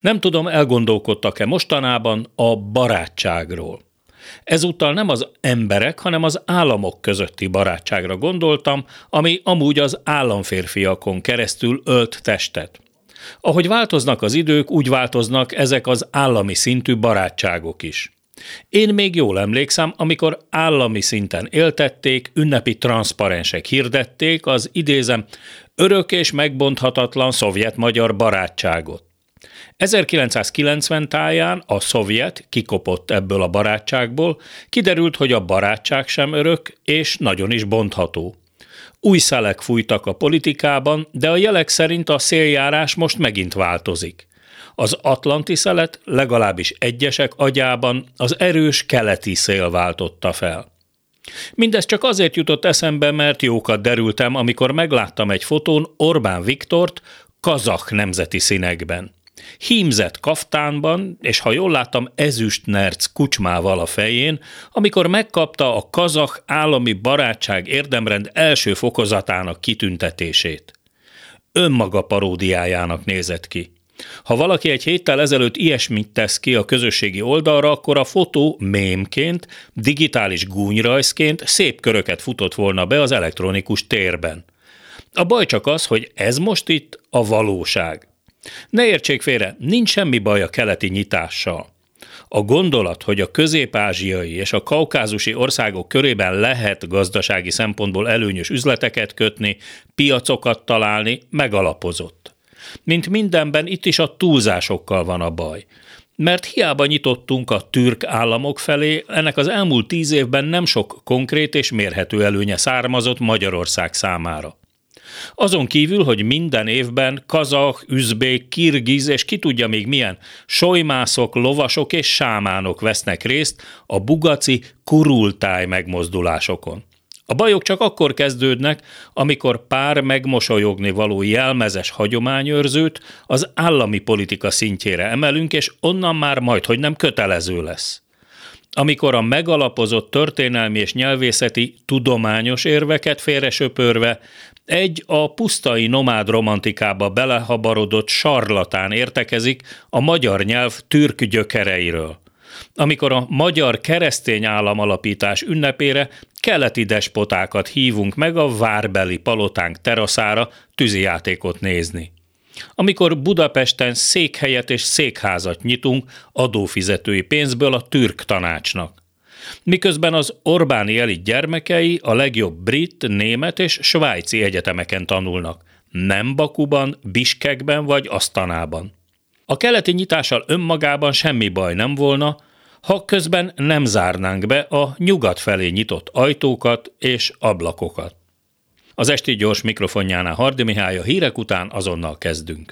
Nem tudom, elgondolkodtak-e mostanában a barátságról. Ezúttal nem az emberek, hanem az államok közötti barátságra gondoltam, ami amúgy az államférfiakon keresztül ölt testet. Ahogy változnak az idők, úgy változnak ezek az állami szintű barátságok is. Én még jól emlékszem, amikor állami szinten éltették, ünnepi transzparensek hirdették az idézem örök és megbonthatatlan szovjet-magyar barátságot. 1990 táján a szovjet kikopott ebből a barátságból, kiderült, hogy a barátság sem örök és nagyon is bontható. Új szelek fújtak a politikában, de a jelek szerint a széljárás most megint változik. Az atlanti szelet legalábbis egyesek agyában az erős keleti szél váltotta fel. Mindez csak azért jutott eszembe, mert jókat derültem, amikor megláttam egy fotón Orbán Viktort kazak nemzeti színekben. Hímzett kaftánban, és ha jól láttam, ezüst nerc kucsmával a fején, amikor megkapta a kazak állami barátság érdemrend első fokozatának kitüntetését. Önmaga paródiájának nézett ki. Ha valaki egy héttel ezelőtt ilyesmit tesz ki a közösségi oldalra, akkor a fotó mémként, digitális gúnyrajzként szép köröket futott volna be az elektronikus térben. A baj csak az, hogy ez most itt a valóság. Ne értsék félre, nincs semmi baj a keleti nyitással. A gondolat, hogy a közép-ázsiai és a kaukázusi országok körében lehet gazdasági szempontból előnyös üzleteket kötni, piacokat találni, megalapozott. Mint mindenben itt is a túlzásokkal van a baj. Mert hiába nyitottunk a türk államok felé, ennek az elmúlt tíz évben nem sok konkrét és mérhető előnye származott Magyarország számára. Azon kívül, hogy minden évben kazak, üzbék, kirgiz és ki tudja még milyen solymászok, lovasok és sámánok vesznek részt a bugaci kurultáj megmozdulásokon. A bajok csak akkor kezdődnek, amikor pár megmosolyogni való jelmezes hagyományőrzőt az állami politika szintjére emelünk, és onnan már majd, hogy nem kötelező lesz. Amikor a megalapozott történelmi és nyelvészeti tudományos érveket félresöpörve egy a pusztai nomád romantikába belehabarodott sarlatán értekezik a magyar nyelv türk gyökereiről. Amikor a magyar keresztény államalapítás ünnepére keleti despotákat hívunk meg a várbeli palotánk teraszára tűzijátékot nézni. Amikor Budapesten székhelyet és székházat nyitunk adófizetői pénzből a türk tanácsnak miközben az Orbáni elit gyermekei a legjobb brit, német és svájci egyetemeken tanulnak, nem Bakuban, Biskekben vagy Asztanában. A keleti nyitással önmagában semmi baj nem volna, ha közben nem zárnánk be a nyugat felé nyitott ajtókat és ablakokat. Az esti gyors mikrofonjánál Hardi Mihály a hírek után azonnal kezdünk.